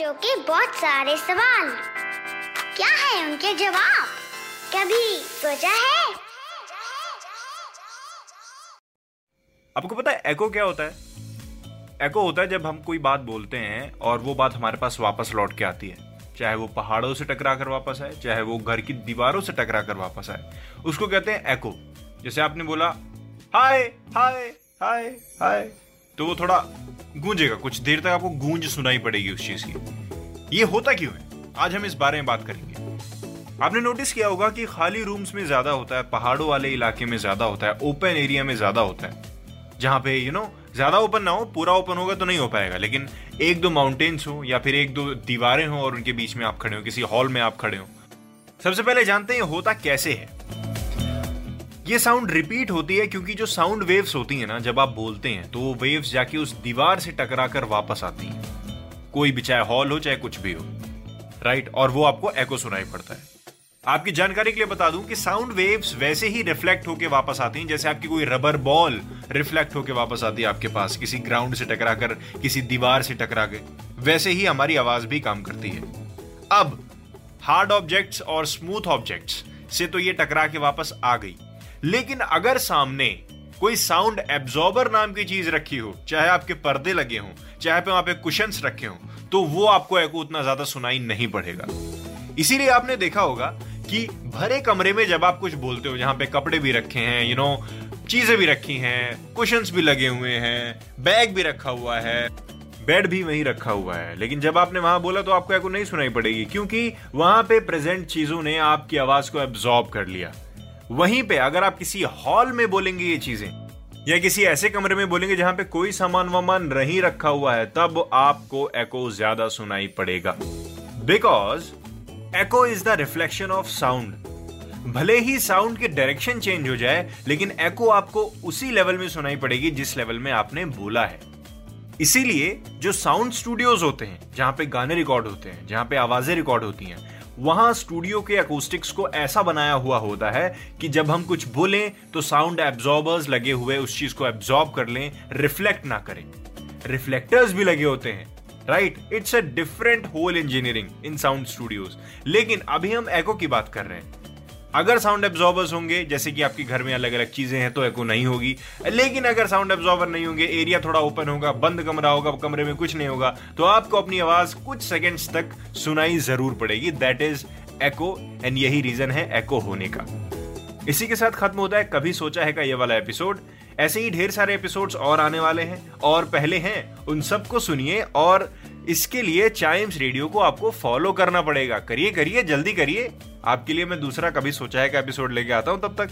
बच्चों के बहुत सारे सवाल। क्या है उनके जवाब? कभी सोचा है? आपको पता है एको क्या होता है? एको होता है जब हम कोई बात बोलते हैं और वो बात हमारे पास वापस लौट के आती है। चाहे वो पहाड़ों से टकरा कर वापस आए, चाहे वो घर की दीवारों से टकरा कर वापस आए। उसको कहते हैं एको जैसे आपने बोला, हाय हाय हाय हाय तो वो थोड़ा गूंजेगा। कुछ देर तक आपको गूंज सुनाई पड़ेगी उस चीज़ की। ये होता क्यों है? आज हम इस बारे में बात करेंगे। आपने नोटिस किया होगा कि खाली रूम्स में ज़्यादा होता है, पहाड़ों वाले इलाके में ज़्यादा होता है ओपन एरिया में ज़्यादा होता है। जहाँ पे यू नो ज़्यादा ओपन ना हो, पूरा ओपन होगा तो नहीं हो पाएगा। लेकिन एक दो माउंटेन्स हो या फिर एक दो दीवारें हो और उनके बीच में आप खड़े हो, किसी हॉल में आप खड़े हो। सबसे पहले जानते हैं होता कैसे है। ये साउंड रिपीट होती है क्योंकि जो साउंड वेव्स होती है ना, जब आप बोलते हैं तो वो वेव्स जाके उस दीवार से टकरा कर वापस आती है। कोई भी, चाहे हॉल हो, चाहे कुछ भी हो राइट और वो आपको एको सुनाई पड़ता है। आपकी जानकारी के लिए बता दूँ कि साउंड वेव्स वैसे ही रिफ्लेक्ट होके वापस आती हैं, जैसे आपकी कोई रबर बॉल रिफ्लेक्ट होके वापस आती है आपके पास, किसी ग्राउंड से टकरा कर किसी दीवार से टकरा के। वैसे ही हमारी आवाज़ भी काम करती है। अब हार्ड ऑब्जेक्ट्स और स्मूथ ऑब्जेक्ट्स से तो ये टकरा के वापस आ गई। लेकिन अगर सामने कोई साउंड एब्जॉर्बर नाम की चीज़ रखी हो, चाहे आपके पर्दे लगे हों, चाहे पे वहाँ पे कुशंस रखे हों तो वो आपको एको उतना ज़्यादा सुनाई नहीं पड़ेगा। इसीलिए आपने देखा होगा कि भरे कमरे में जब आप कुछ बोलते हो, जहाँ पे कपड़े भी रखे हैं यू नो चीज़ें भी रखी हैं कुशंस भी लगे हुए हैं बैग भी रखा हुआ है बेड भी वहीं रखा हुआ है, लेकिन जब आपने वहाँ बोला तो आपको एको नहीं सुनाई पड़ेगी, क्योंकि वहाँ पे प्रेजेंट चीज़ों ने आपकी आवाज़ को एब्जॉर्ब कर लिया। वहीं पे अगर आप किसी हॉल में बोलेंगे ये चीज़ें, या किसी ऐसे कमरे में बोलेंगे जहाँ पे कोई सामान वामान नहीं रखा हुआ है, तब आपको एको ज़्यादा सुनाई पड़ेगा। Because echo is the reflection of sound भले ही साउंड के डायरेक्शन चेंज हो जाए, लेकिन एको आपको उसी लेवल में सुनाई पड़ेगी जिस लेवल में आपने बोला है। इसीलिए जो साउंड स्टूडियोज होते हैं, जहाँ पे गाने रिकॉर्ड होते हैं, जहाँ पे आवाज़ें रिकॉर्ड होती हैं वहाँ स्टूडियो के अकोस्टिक्स को ऐसा बनाया हुआ होता है कि जब हम कुछ बोलें तो साउंड एब्जॉर्बर्स लगे हुए उस चीज़ को एब्जॉर्ब कर लें रिफ्लेक्ट ना करें। रिफ्लेक्टर्स भी लगे होते हैं right it's a different whole engineering in sound studios लेकिन अभी हम एको की बात कर रहे हैं। अगर साउंड एब्जॉर्बर्स होंगे, जैसे कि आपके घर में अलग अलग चीज़ें हैं तो एको नहीं होगी। लेकिन अगर साउंड एब्जॉर्बर नहीं होंगे एरिया थोड़ा ओपन होगा, बंद कमरा होगा, कमरे में कुछ नहीं होगा तो आपको अपनी आवाज़ कुछ सेकेंड्स तक सुनाई ज़रूर पड़ेगी। दैट इज़ एको एंड यही रीजन है एको होने का। इसी के साथ खत्म होता है। कभी सोचा है का ये वाला एपिसोड ऐसे ही ढेर सारे एपिसोड्स और आने वाले हैं, और पहले हैं, उन सबको सुनिए, और इसके लिए चाइम्स रेडियो को आपको फॉलो करना पड़ेगा। करिए करिए, जल्दी करिए। आपके लिए मैं दूसरा कभी सोचा है का एपिसोड लेके आता हूँ, तब तक।